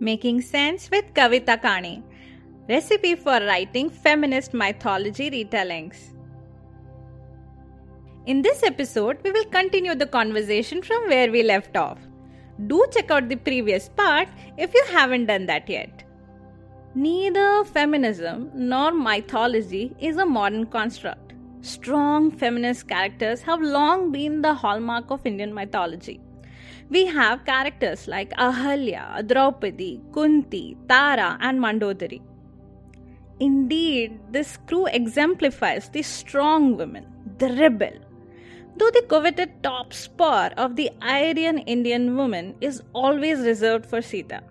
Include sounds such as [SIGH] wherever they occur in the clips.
Making Sense with Kavita Kané. Recipe for writing feminist mythology retellings. In this episode, we will continue the conversation from where we left off. Do check out the previous part if you haven't done that yet. Neither feminism nor mythology is a modern construct. Strong feminist characters have long been the hallmark of Indian mythology we have characters like Ahalya, Draupadi, Kunti, Tara, and Mandodari. Indeed, this crew exemplifies the strong woman, the rebel. Though the coveted top spot of the Aryan Indian woman is always reserved for Sita.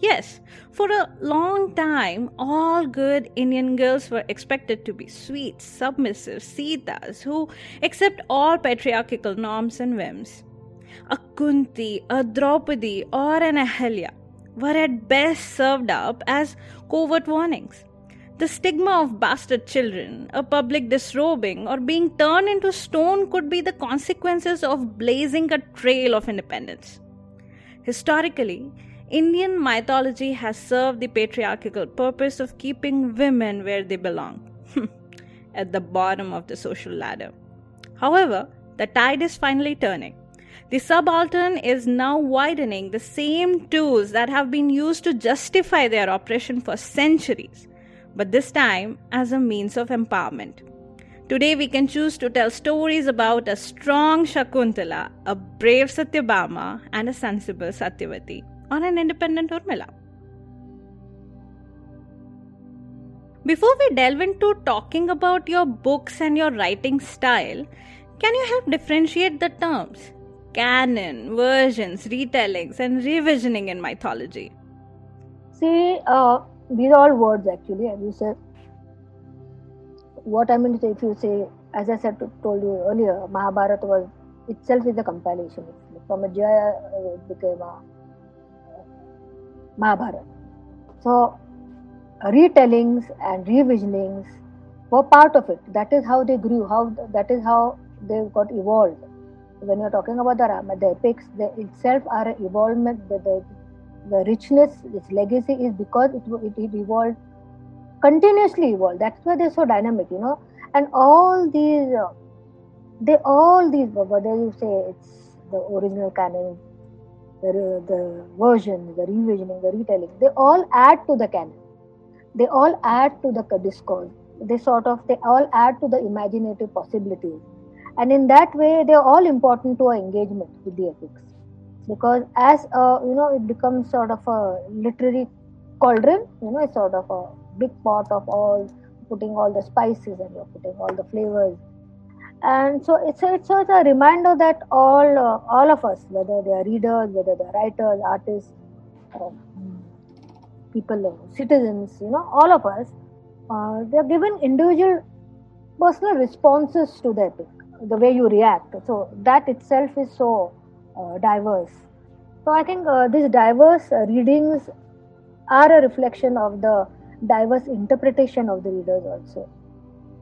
Yes, for a long time, all good Indian girls were expected to be sweet, submissive Sitas who accept all patriarchal norms and whims a Kunti, a Draupadi, or an Ahalya were at best served up as covert warnings. The stigma of bastard children, a public disrobing, or being turned into stone could be the consequences of blazing a trail of independence. Historically, Indian mythology has served the patriarchal purpose of keeping women where they belong, [LAUGHS] at the bottom of the social ladder. However, the tide is finally turning. The subaltern is now widening the same tools that have been used to justify their oppression for centuries, but this time as a means of empowerment. Today, we can choose to tell stories about a strong Shakuntala, a brave Satyabhama, and a sensible Satyavati, or an independent Urmila. Before we delve into talking about your books and your writing style, can you help differentiate the terms? Canon, versions, retellings, and revisioning in mythology? See, uh, these are all words actually, as you said. What I mean to say, if you say, as I said, told you earlier, Mahabharata was itself is a compilation. From a Jaya, uh, it became a Mahabharata. So, retellings and revisionings were part of it. That is how they grew. How that is how they got evolved when you're talking about the Rama, the epics they itself are evolvement. The, the, the richness, its legacy is because it, it, it evolved, continuously evolved. That's why they're so dynamic, you know. And all these, uh, they all these, whether you say it's the original canon, the, the version, the revisioning, the retelling, they all add to the canon. They all add to the discourse. They sort of, they all add to the imaginative possibilities and in that way they're all important to our engagement with the epics because as a, you know it becomes sort of a literary cauldron you know it's sort of a big pot of all putting all the spices and you're putting all the flavors. And so it's a, it's a reminder that all uh, all of us whether they are readers whether they're writers artists uh, people uh, citizens you know all of us uh, they're given individual personal responses to the epic the way you react. So that itself is so uh, diverse. So I think uh, these diverse uh, readings are a reflection of the diverse interpretation of the readers also.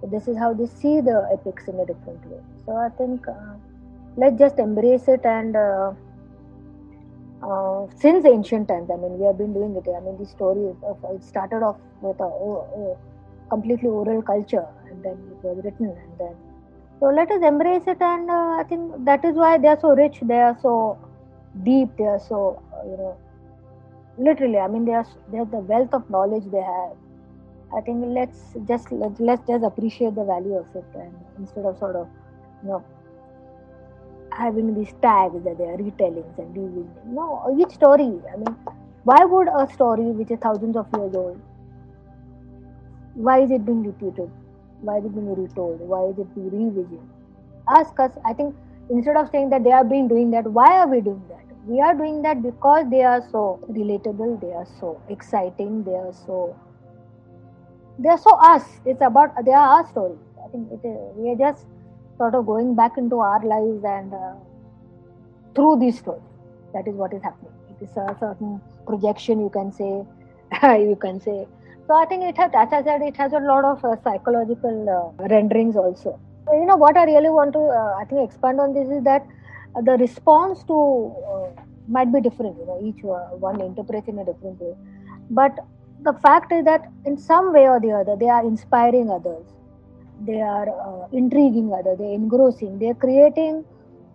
So this is how they see the epics in a different way. So I think uh, let's just embrace it and uh, uh, since ancient times, I mean, we have been doing it. I mean, the story of, it started off with a, a, a completely oral culture, and then it was written, and then so let us embrace it, and uh, I think that is why they are so rich, they are so deep, they are so you know literally i mean they are they have the wealth of knowledge they have. I think let's just let's, let's just appreciate the value of it and instead of sort of you know having these tags that they are retellings and revisiting no each story i mean why would a story which is thousands of years old why is it being repeated why it being retold why is it being revisited ask us. I think instead of saying that they are being doing that why are we doing that? We are doing that because they are so relatable they are so exciting they are so they are so us. It's about they are our story. I think it is, we are just sort of going back into our lives and uh, through these stories that is what is happening. It is a certain projection you can say. [LAUGHS] You can say so i think it has as i said it has a lot of uh, psychological uh, renderings also. You know what i really want to uh, i think expand on this is that the response to uh, might be different you know each one interprets in a different way. But the fact is that in some way or the other they are inspiring others. They are uh, intriguing others. They're engrossing. They're creating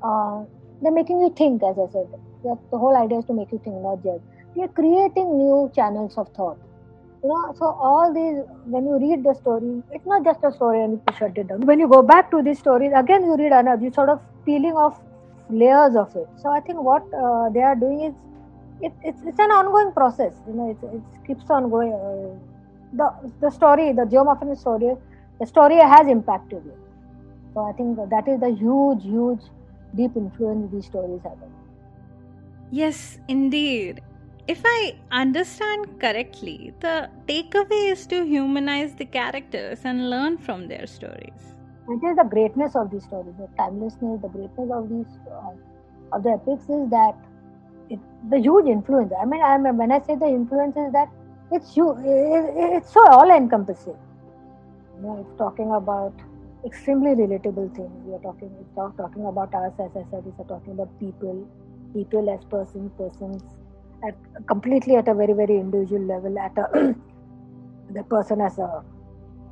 uh, they're making you think as i said. The whole idea is to make you think not judge. They're creating new channels of thought you know so all these when you read the story it's not just a story and you shut it down when you go back to these stories again you read another you sort of peeling off layers of it. So I think what uh, they are doing is it, it's, it's an ongoing process. You know, it, it keeps on going. Uh, the the story, the geomorphin story, the story has impacted you. So I think that is the huge, huge, deep influence these stories have. Yes, indeed. If I understand correctly, the takeaway is to humanize the characters and learn from their stories it is the greatness of these stories, the timelessness, the greatness of these uh, of the epics is that it, the huge influence. I mean, I mean, when I say the influence is that it's you, it, it's so all encompassing. You know, it's talking about extremely relatable things. We are talking, it's talk, talking about us as I said. are talking about people, people as persons, persons at completely at a very very individual level. At a [CLEARS THROAT] the person as a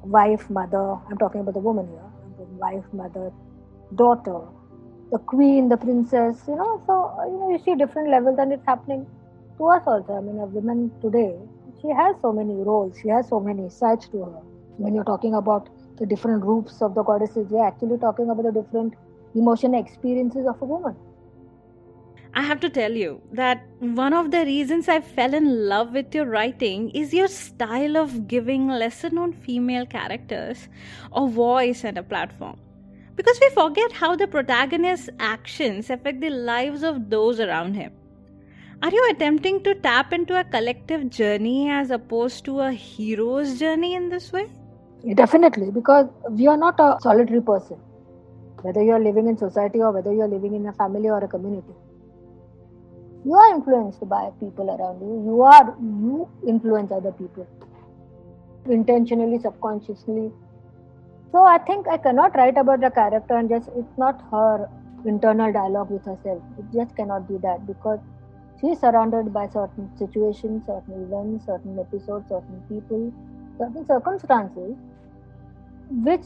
wife, mother. I'm talking about the woman here wife, mother, daughter, the queen, the princess, you know. So, you know, you see different levels and it's happening to us also. I mean, a woman today, she has so many roles, she has so many sides to her. When you're talking about the different groups of the goddesses, we're actually talking about the different emotional experiences of a woman. I have to tell you that one of the reasons I fell in love with your writing is your style of giving lesser known female characters a voice and a platform. Because we forget how the protagonist's actions affect the lives of those around him. Are you attempting to tap into a collective journey as opposed to a hero's journey in this way? Definitely, because we are not a solitary person. Whether you are living in society or whether you are living in a family or a community you are influenced by people around you. You are you influence other people. Intentionally subconsciously. So i think i cannot write about the character and just it's not her internal dialogue with herself. It just cannot be that because she is surrounded by certain situations certain events certain episodes certain people certain circumstances which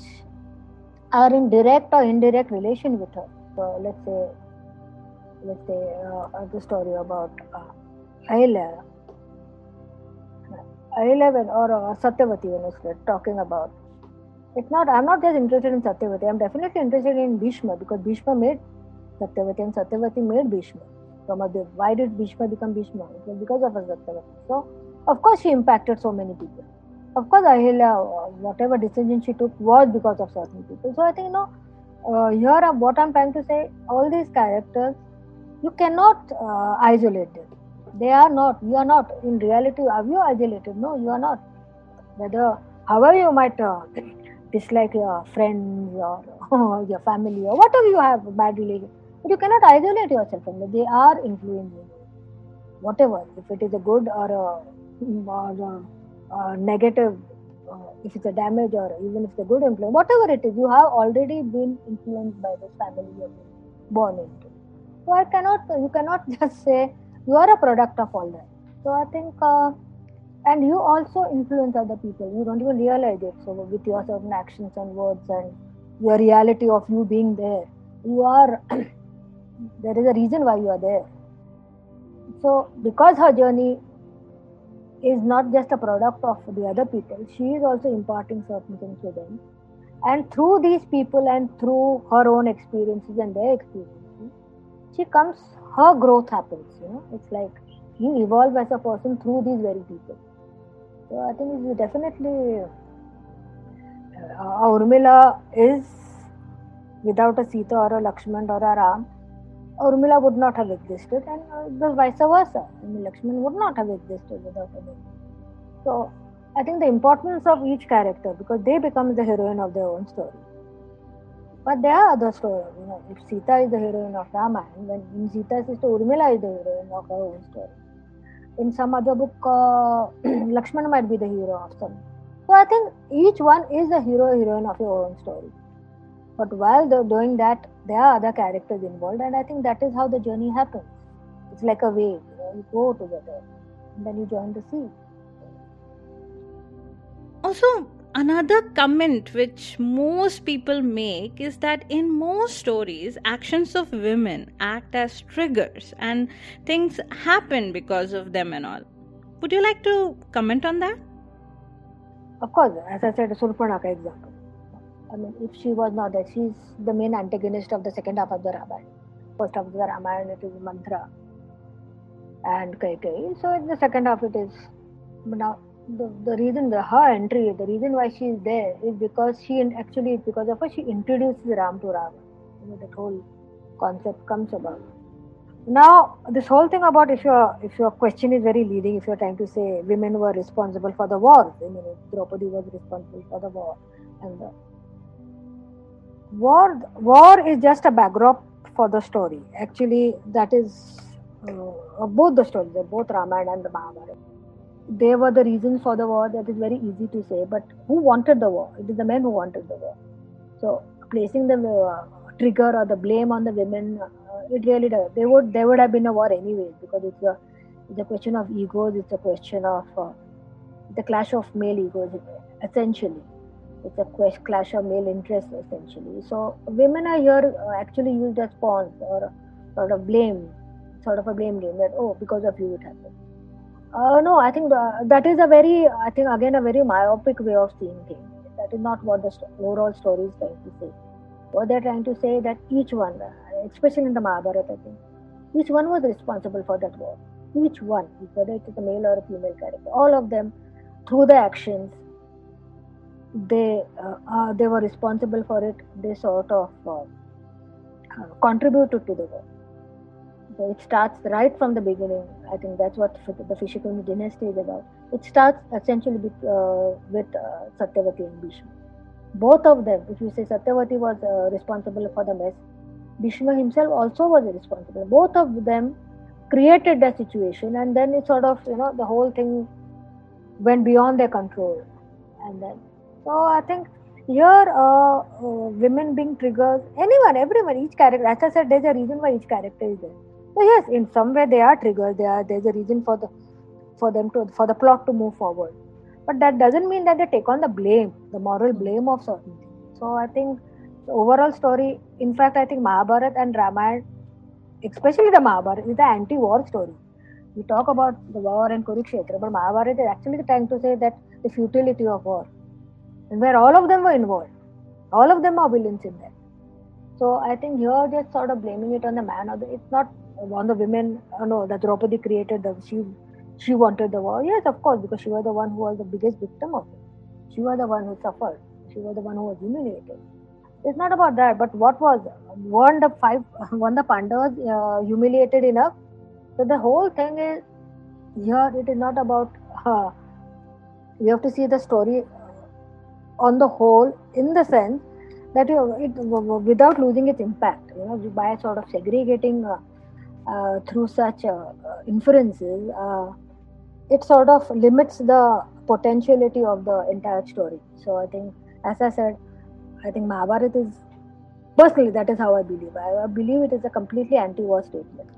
are in direct or indirect relation with her. So let's say let's say uh, the story about uh, Ahilya, Ahilya or uh, Satyavati when it's talking about. It's not. I'm not just interested in Satyavati. I'm definitely interested in Bhishma because Bhishma made Satyavati and Satyavati made Bhishma. Ramadev. Why did Bhishma become Bhishma? It was because of Satyavati. So, of course, she impacted so many people. Of course, Ahilya, uh, whatever decision she took was because of certain people. So, I think, you know, uh, here what I'm trying to say, all these characters you cannot uh, isolate them they are not you are not in reality are you isolated? No you are not. Whether however you might uh, dislike your friends or [LAUGHS] your family or whatever you have bad relation but you cannot isolate yourself from them they are influencing you. whatever if it is a good or a, or a, a negative uh, if it's a damage or even if it's a good influence whatever it is you have already been influenced by this family you've been born into so I cannot, you cannot [LAUGHS] just say you are a product of all that. So I think, uh, and you also influence other people. You don't even realize it. So with your certain actions and words and your reality of you being there, you are. [CLEARS THROAT] there is a reason why you are there. So because her journey is not just a product of the other people. She is also imparting certain things to them. And through these people and through her own experiences and their experiences, she comes, her growth happens. You know, it's like you evolve as a person through these very people. So I think it's definitely uh, Urmila is without a Sita or a Lakshman or a Ram, Urmila would not have existed, and uh, vice versa. I mean, Lakshman would not have existed without her. So I think the importance of each character because they become the heroine of their own story. But there are other stories. You know, if Sita is the heroine of Ramayana, then in Sita's sister Urmila is the heroine of her own story. In some other book, uh, [CLEARS THROAT] Lakshman might be the hero of some. So I think each one is the hero heroine of your own story. But while they're doing that, there are other characters involved, and I think that is how the journey happens. It's like a wave. You, know, you go together, and then you join the sea. Also, another comment which most people make is that in most stories, actions of women act as triggers and things happen because of them and all. Would you like to comment on that? Of course, as I said, Surpanaka example. I mean, if she was not there, she's the main antagonist of the second half of the Ramayana. First half of the Ramayana, it is Manthara and Kaikeyi. So in the second half, it is now the, the reason the her entry the reason why she is there is because she actually it's because of her she introduces ram to ram you know that whole concept comes about. Now this whole thing about if your if your question is very leading if you're trying to say women were responsible for the war i mean draupadi was responsible for the war and the war war is just a backdrop for the story. Actually that is uh, both the stories both ramayana and the mahabharata they were the reasons for the war that is very easy to say but who wanted the war? It is the men who wanted the war. So placing the uh, trigger or the blame on the women uh, it really does they would there would have been a war anyways because it's a it's a question of egos it's a question of uh, the clash of male egos essentially. It's a clash of male interests essentially. So women are here uh, actually used as pawns or sort of blame sort of a blame game that oh because of you it happened uh, no, I think that is a very, I think again, a very myopic way of seeing things. That is not what the st- overall story is trying to say. What they're trying to say that each one, especially in the Mahabharata, each one was responsible for that war. Each one, whether it is a male or a female character, all of them, through their actions, they uh, uh, they were responsible for it. They sort of uh, uh contributed to the war. It starts right from the beginning. I think that's what the Fisher Queen's Dynasty is about. It starts essentially with, uh, with uh, Satyavati and Bhishma. Both of them, if you say Satyavati was uh, responsible for the mess, Bhishma himself also was responsible. Both of them created the situation, and then it sort of, you know, the whole thing went beyond their control. And then, so I think here, uh, uh, women being triggers, anyone, everyone, each character, as I said, there's a reason why each character is there so yes, in some way they are triggered. They are there's a reason for the for them to for the plot to move forward. But that doesn't mean that they take on the blame, the moral blame of certain things. So I think the overall story, in fact, I think Mahabharata and Ramayana, especially the Mahabharata, is the anti-war story. We talk about the war and Kurukshetra, but Mahabharata is actually trying to say that the futility of war, and where all of them were involved, all of them are villains in there. So I think here just sort of blaming it on the man, or the, it's not on the women, uh, no, that Draupadi created the she she wanted the war. Yes, of course, because she was the one who was the biggest victim of it. She was the one who suffered. She was the one who was humiliated. It's not about that, but what was weren't the five [LAUGHS] one the Pandavas uh, humiliated enough? So the whole thing is here. It is not about. Uh, you have to see the story on the whole, in the sense that you it, without losing its impact. You know, by sort of segregating. Uh, uh, through such uh, inferences, uh, it sort of limits the potentiality of the entire story. So I think, as I said, I think Mahabharata is personally that is how I believe. I, I believe it is a completely anti-war statement.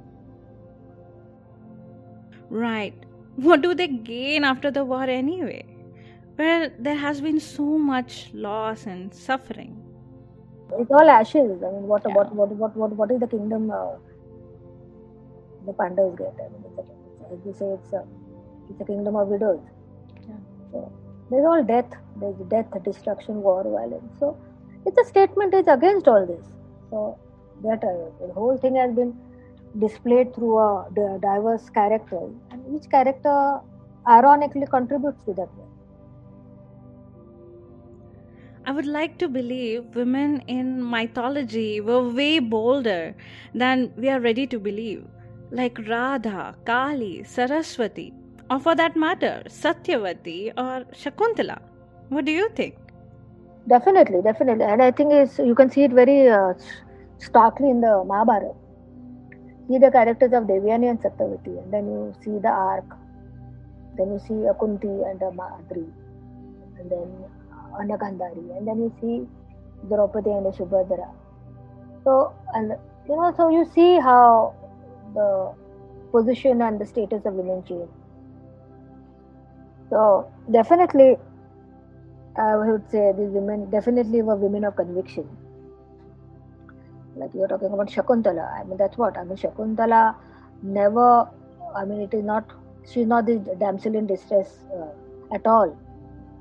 Right. What do they gain after the war anyway? Well, there has been so much loss and suffering. It's all ashes. I mean, what yeah. what, what what what what is the kingdom? Uh, the Pandavas get. I mean, it's a, as you say, it's a It's a kingdom of widows. Yeah. So there's all death. There's death, destruction, war, violence. So it's a statement. It's against all this. So that uh, the whole thing has been displayed through a diverse characters, and each character ironically contributes to that. I would like to believe women in mythology were way bolder than we are ready to believe, like Radha, Kali, Saraswati, or for that matter, Satyavati or Shakuntala. What do you think? Definitely, definitely, and I think it's you can see it very uh, starkly in the Mahabharata. See the characters of Devyani and Satyavati, and then you see the arc. Then you see a Kunti and Madri, and then Anagandhari, and then you see Draupadi and Subhadra. So, and you know, so you see how the position and the status of women change. So, definitely, I would say these women definitely were women of conviction. Like you're talking about Shakuntala, I mean, that's what I mean. Shakuntala never, I mean, it is not, she's not the damsel in distress uh, at all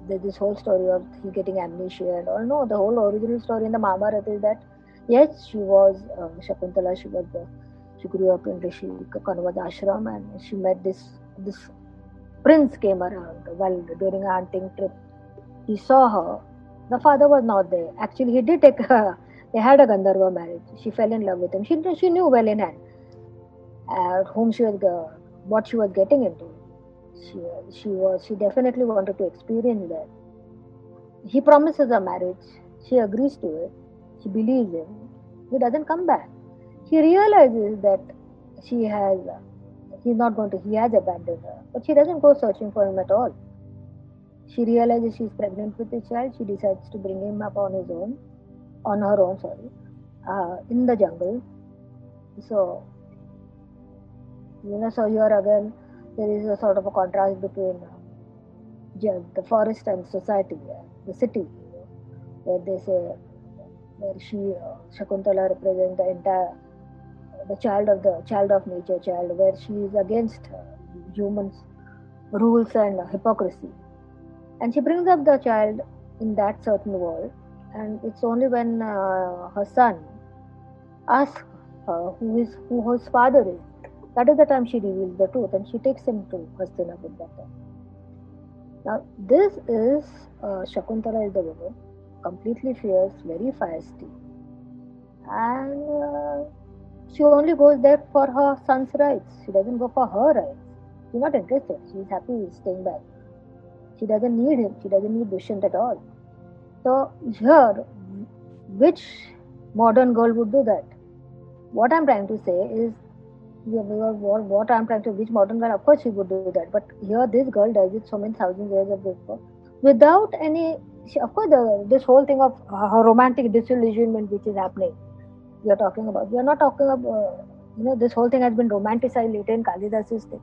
there's this whole story of he getting amnesia and all. No, the whole original story in the Mahabharata is that yes, she was uh, Shakuntala. She was the, she grew up in Rishi Kanva's ashram and she met this this prince came around while during a hunting trip. He saw her. The father was not there. Actually, he did take her. They had a Gandharva marriage. She fell in love with him. She she knew well in hand at whom she was uh, what she was getting into she she was she definitely wanted to experience that. He promises a marriage. She agrees to it. She believes him. He doesn't come back. She realizes that she has he's not going to he has abandoned her, but she doesn't go searching for him at all. She realizes she's pregnant with a child. She decides to bring him up on his own, on her own, sorry, uh, in the jungle. So, you know, so here again, there is a sort of a contrast between uh, the forest and society, uh, the city, you know, where they say where she uh, Shakuntala represents the entire the child of the child of nature, child where she is against uh, humans' rules and hypocrisy, and she brings up the child in that certain world, and it's only when uh, her son asks her who is who his father is that is the time she reveals the truth and she takes him to Hastinapur that time. Now, this is uh, Shakuntala is the woman, completely fierce, very feisty, and uh, she only goes there for her son's rights. She doesn't go for her rights. She's not interested. She's happy staying back. She doesn't need him. She doesn't need Dushyant at all. So here, which modern girl would do that? What I'm trying to say is what, I'm trying to which modern girl, of course, she would do that. But here, this girl does it so many thousands years of before without any. She, of course, the, this whole thing of her romantic disillusionment, which is happening, we are talking about. We are not talking about, uh, you know, this whole thing has been romanticized later in Kalidas's thing.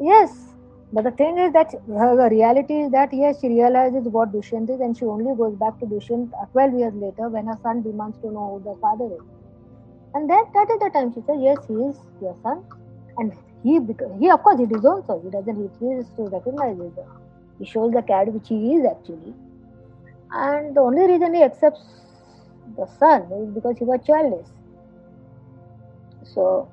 Yes, but the thing is that her reality is that yes, she realizes what Dushyant is, and she only goes back to Dushyant 12 years later when her son demands to know who the father is. And that that is the time she says, Yes, he is your son. And he he of course it is also. He doesn't he refuses to recognize it. He shows the cat which he is actually. And the only reason he accepts the son is because he was childless. So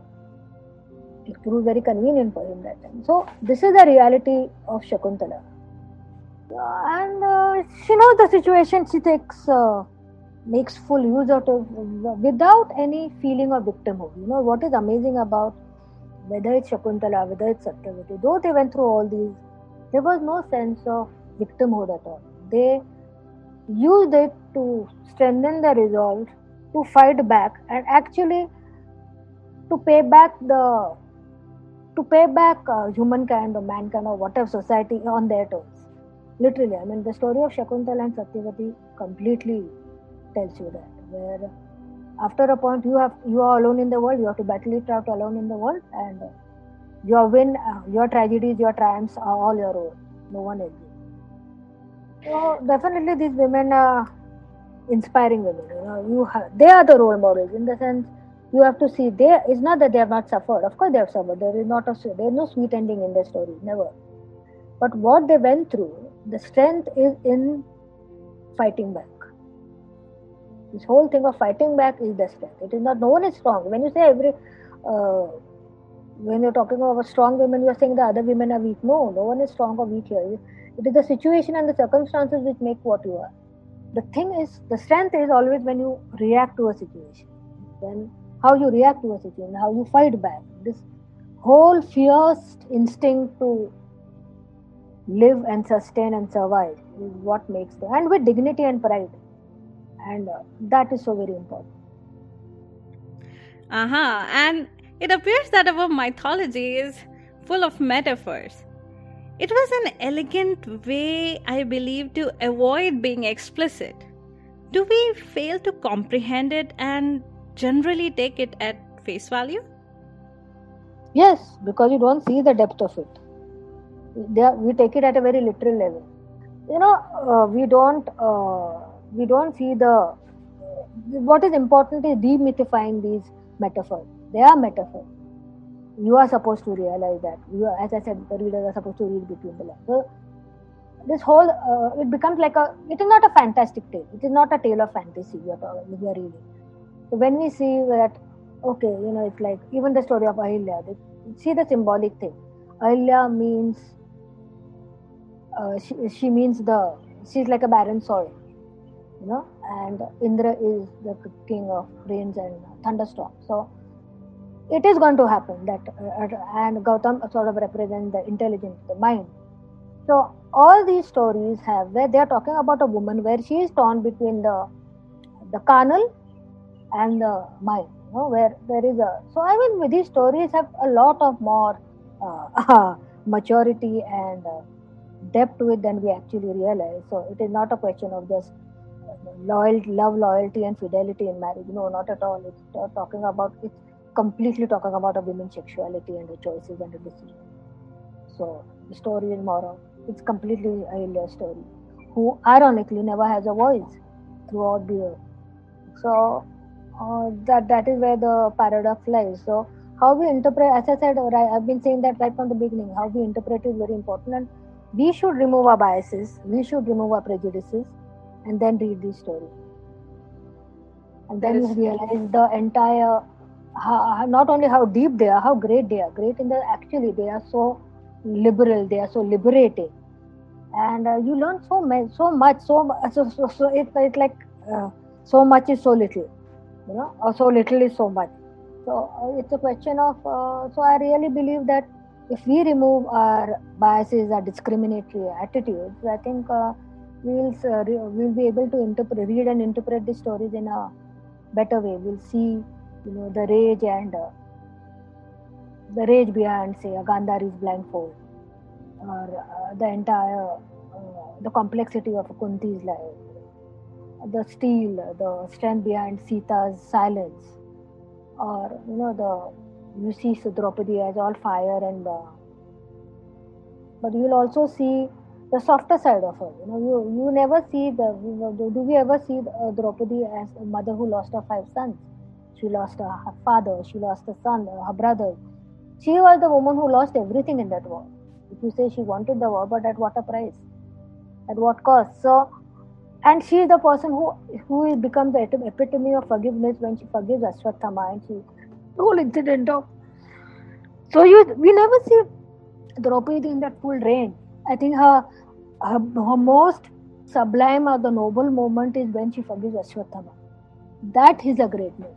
it proved very convenient for him that time. So this is the reality of Shakuntala. And uh, she knows the situation. She takes uh, makes full use out of without any feeling of victimhood. You know what is amazing about whether it's Shakuntala, whether it's Satyavati, though they went through all these, there was no sense of victimhood at all. They used it to strengthen the resolve, to fight back, and actually to pay back the to pay back uh, humankind or mankind or whatever society on their terms. Literally, I mean the story of Shakuntala and Satyavati completely tells you that where after a point you have you are alone in the world you have to battle it out alone in the world and your win uh, your tragedies your triumphs are all your own no one else so definitely these women are inspiring women you know you have, they are the role models in the sense you have to see they it's not that they have not suffered of course they have suffered there is not a there is no sweet ending in their story never But what they went through, the strength is in fighting back. This whole thing of fighting back is the strength. It is not, no one is strong. When you say every, uh, when you're talking about strong women, you're saying the other women are weak. No, no one is strong or weak here. It is the situation and the circumstances which make what you are. The thing is, the strength is always when you react to a situation. When how you react to a situation, how you fight back. This whole fierce instinct to live and sustain and survive is what makes them, and with dignity and pride and uh, that is so very important uh-huh and it appears that our mythology is full of metaphors it was an elegant way i believe to avoid being explicit. Do we fail to comprehend it and generally take it at face value? Yes because you don't see the depth of it. We take it at a very literal level. You know uh, we don't uh, we don't see the what is important is demythifying these metaphors. They are metaphors you are supposed to realize that. You are, as i said the readers are supposed to read between the lines. So this whole uh, it becomes like a it is not a fantastic tale. It is not a tale of fantasy you are, we are reading. So when we see that okay you know it's like even the story of ahilya they, see the symbolic thing. Ahilya means uh, she, she means the she's like a barren soil you know, and Indra is the king of rains and thunderstorms. So it is going to happen that, uh, and Gautam sort of represents the intelligence, the mind. So all these stories have where they are talking about a woman where she is torn between the the carnal and the mind. You know, where there is a so I mean these stories have a lot of more uh, [LAUGHS] maturity and uh, depth with than we actually realize. So it is not a question of just loyalty, love, loyalty, and fidelity in marriage. No, not at all. It's talking about it's completely talking about a woman's sexuality and her choices and her decisions. So the story is more of it's completely a story, who ironically never has a voice throughout the. So uh, that that is where the paradox lies. So how we interpret, as I said, I've been saying that right from the beginning. How we interpret is very important, and we should remove our biases. We should remove our prejudices and then read the story. And then you realize the entire, how, not only how deep they are, how great they are. Great in the actually, they are so liberal, they are so liberating. And uh, you learn so much, so much, so so, so, so it's, it's like uh, so much is so little, you know, or so little is so much. So uh, it's a question of, uh, so I really believe that if we remove our biases, our discriminatory attitudes, I think uh, we'll we'll be able to interpret, read and interpret the stories in a better way. We'll see, you know, the rage and uh, the rage behind, say, a Gandhari's blindfold, or uh, the entire uh, the complexity of Kunti's life, the steel, the strength behind Sita's silence, or you know, the you see Draupadi as all fire and, uh, but you'll also see the softer side of her. You know, you you never see the do we ever see uh, Draupadi as a mother who lost her five sons? She lost her, her father, she lost her son, her brother. She was the woman who lost everything in that war. If you say she wanted the war, but at what a price, at what cost? So, and she is the person who who becomes the epitome of forgiveness when she forgives Ashwatthama and she the whole incident of. So you we never see Draupadi in that full range. I think her her, her most sublime or the noble moment is when she forgives Ashwatthama. That is a greatness,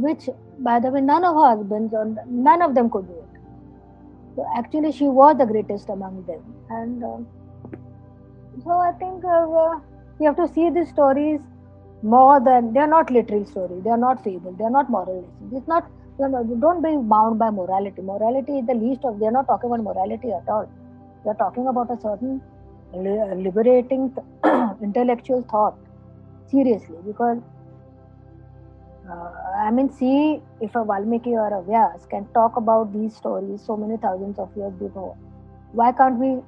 which, by the way, none of her husbands or none of them could do it. So actually, she was the greatest among them, and uh, so I think uh, we have to see these stories more than they are not literal stories. They are not fable. They are not moral lessons. It's not. Don't be bound by morality. Morality is the least of. They are not talking about morality at all. They are talking about a certain liberating [CLEARS THROAT] intellectual thought seriously because uh, I mean, see if a Valmiki or a Vyas can talk about these stories so many thousands of years before, why can't we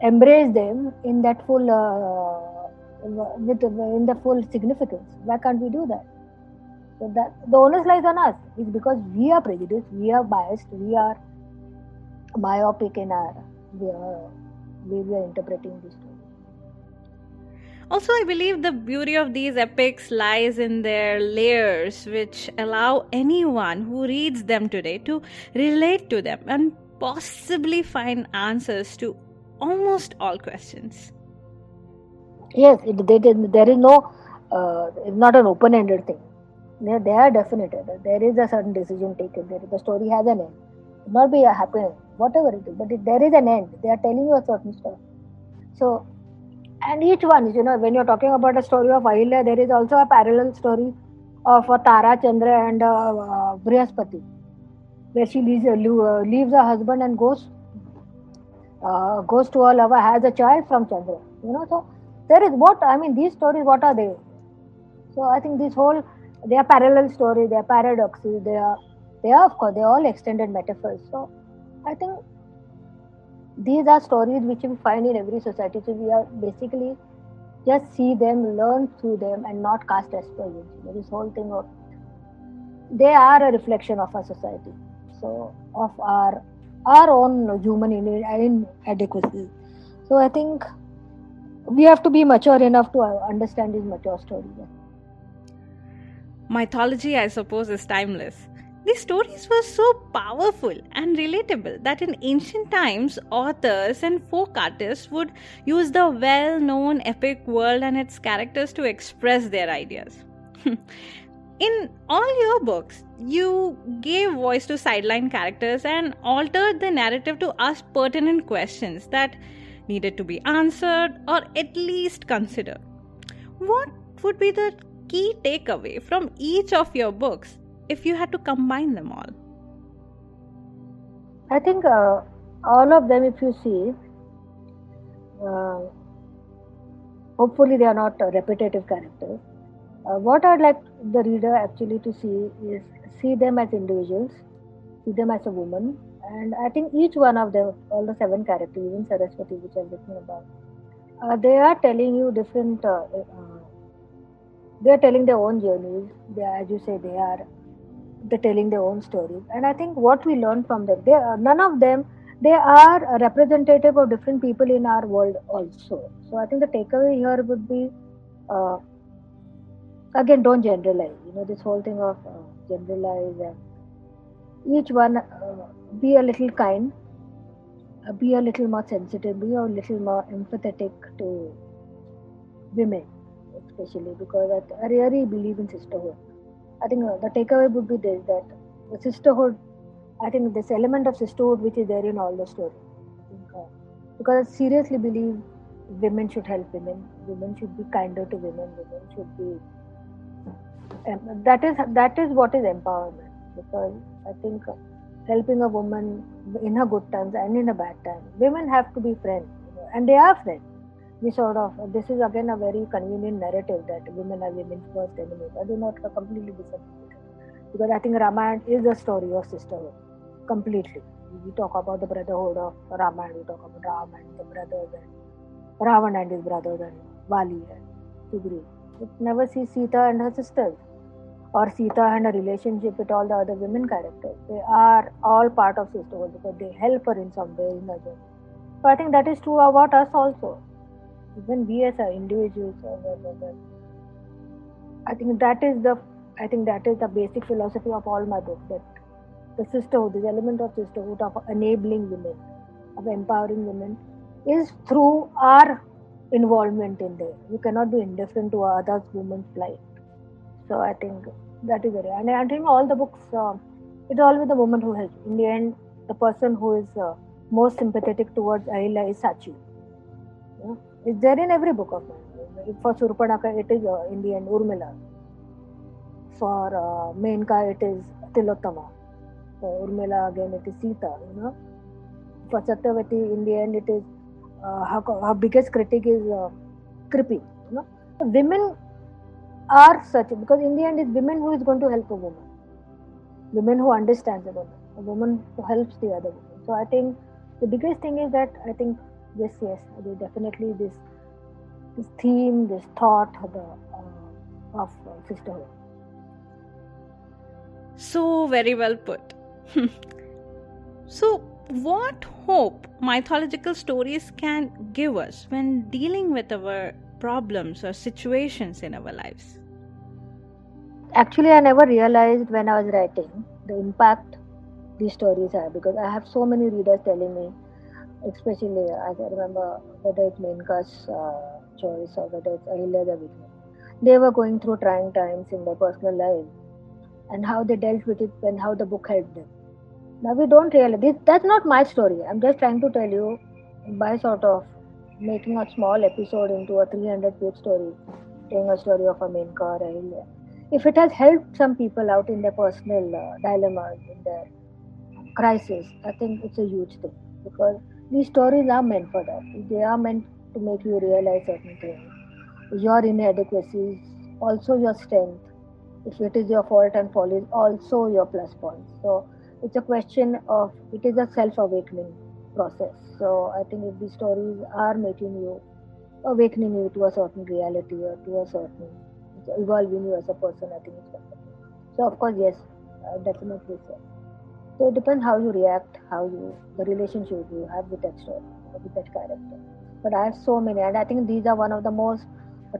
embrace them in that full, uh, with in the full significance? Why can't we do that? So that the onus lies on us. It's because we are prejudiced, we are biased, we are myopic in our we are we are interpreting story. Also, I believe the beauty of these epics lies in their layers, which allow anyone who reads them today to relate to them and possibly find answers to almost all questions. Yes, it, they, there is no, uh, it's not an open ended thing. They, they are definite. There is a certain decision taken. There, the story has an end. It not be a happy end, whatever it is, but it, there is an end. They are telling you a certain story. So, and each one, you know, when you're talking about a story of Ahilya, there is also a parallel story of uh, Tara, Chandra, and uh, uh, Brihaspati, where she leaves, leaves her husband and goes uh, goes to a lover, has a child from Chandra. You know, so there is what I mean. These stories, what are they? So I think this whole they are parallel stories, they are paradoxes, they are they are of course they are all extended metaphors. So I think these are stories which we find in every society. So we are basically just see them, learn through them, and not cast aspersions. This whole thing of they are a reflection of our society. So of our our own human inadequacies. So I think we have to be mature enough to understand these mature stories. Mythology, I suppose, is timeless. These stories were so powerful and relatable that in ancient times, authors and folk artists would use the well known epic world and its characters to express their ideas. [LAUGHS] in all your books, you gave voice to sideline characters and altered the narrative to ask pertinent questions that needed to be answered or at least considered. What would be the key takeaway from each of your books if you had to combine them all? I think uh, all of them, if you see, uh, hopefully they are not repetitive characters. Uh, what I'd like the reader actually to see is see them as individuals, see them as a woman, and I think each one of them, all the seven characters, even Saraswati, which I'm written about, uh, they are telling you different. Uh, they are telling their own journeys. They, are, as you say, they are they're telling their own stories. And I think what we learn from them, they are, none of them they are representative of different people in our world also. So I think the takeaway here would be uh, again don't generalize. You know this whole thing of uh, generalize and each one uh, be a little kind, uh, be a little more sensitive, be a little more empathetic to women, especially because I, I really believe in sisterhood. I think uh, the takeaway would be this that the sisterhood, I think this element of sisterhood which is there in all the story. Because I seriously believe women should help women, women should be kinder to women, women should be. That is that is what is empowerment because I think helping a woman in her good times and in a bad time. Women have to be friends, and they are friends. We sort of this is again a very convenient narrative that women are women's worst enemies. I do not completely disagree because I think Ramayana is a story of sisterhood completely. We talk about the brotherhood of Ramayana, we talk about Ram and the brothers and Ravan and his brothers and Vali and Sugri. We never see Sita and her sisters or Sita and her relationship with all the other women characters. They are all part of sisterhood because they help her in some way in other. So I think that is true about us also. Even we as our individuals, I think that is the I think that is the basic philosophy of all my books. That the sisterhood, this element of sisterhood, of enabling women, of empowering women, is through our involvement in there. You cannot be indifferent to other women's life. So I think that is very and I think all the books uh, it's always the woman who helps. In the end, the person who is uh, most sympathetic towards Ahilya is Sachi. Yeah? It's there in every book of mine. For Surpanaka, it is in the end Urmila. For uh, Menka, it is Tilottama. For Urmila, again, it is Sita. You know. For Satyavati, in the end, it is uh, her, her biggest critic is uh, Kripi. You know, so women are such because in the end it's women who is going to help a woman women who understands a woman a woman who helps the other woman so i think the biggest thing is that i think yes yes. They definitely this this theme this thought the, uh, of uh, sisterhood. So very well put. [LAUGHS] So what hope mythological stories can give us when dealing with our problems or situations in our lives? Actually, I never realized when I was writing the impact these stories have because I have so many readers telling me, especially I remember whether it's Menka's uh, choice or whether it's Ahilya Devi's, they were going through trying times in their personal life and how they dealt with it and how the book helped them. Now we don't realize this, that's not my story. I'm just trying to tell you by sort of making a small episode into a 300 page story, telling a story of a Menka or Ahilya. If it has helped some people out in their personal uh, dilemmas, in their crisis, I think it's a huge thing because these stories are meant for that. They are meant to make you realize certain things. Your inadequacies, also your strength. If it is your fault and fall is also your plus points. So it's a question of it is a self-awakening process. So I think if these stories are making you awakening you to a certain reality or to a certain evolving you as a person, I think it's better. So of course, yes, uh, definitely so. So it depends how you react, how you the relationship you have with that story, with that character. But I have so many, and I think these are one of the most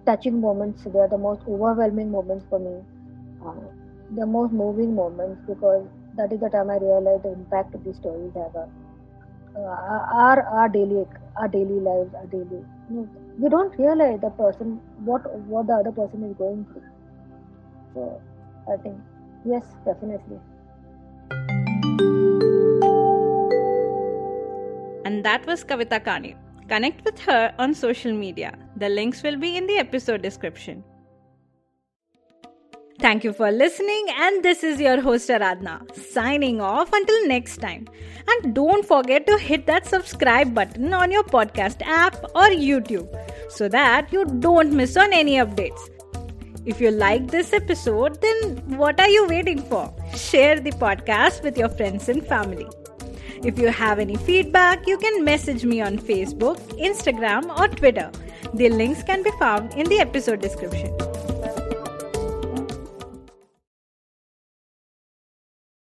touching moments. They are the most overwhelming moments for me, uh, the most moving moments because that is the time I realized the impact these stories have on uh, our our daily our daily lives, our daily. You know, we don't realize the person what what the other person is going through. So I think yes, definitely. And that was Kavita Kané. Connect with her on social media. The links will be in the episode description. Thank you for listening, and this is your host Aradhna signing off until next time. And don't forget to hit that subscribe button on your podcast app or YouTube so that you don't miss on any updates. If you like this episode, then what are you waiting for? Share the podcast with your friends and family. If you have any feedback, you can message me on Facebook, Instagram, or Twitter. The links can be found in the episode description.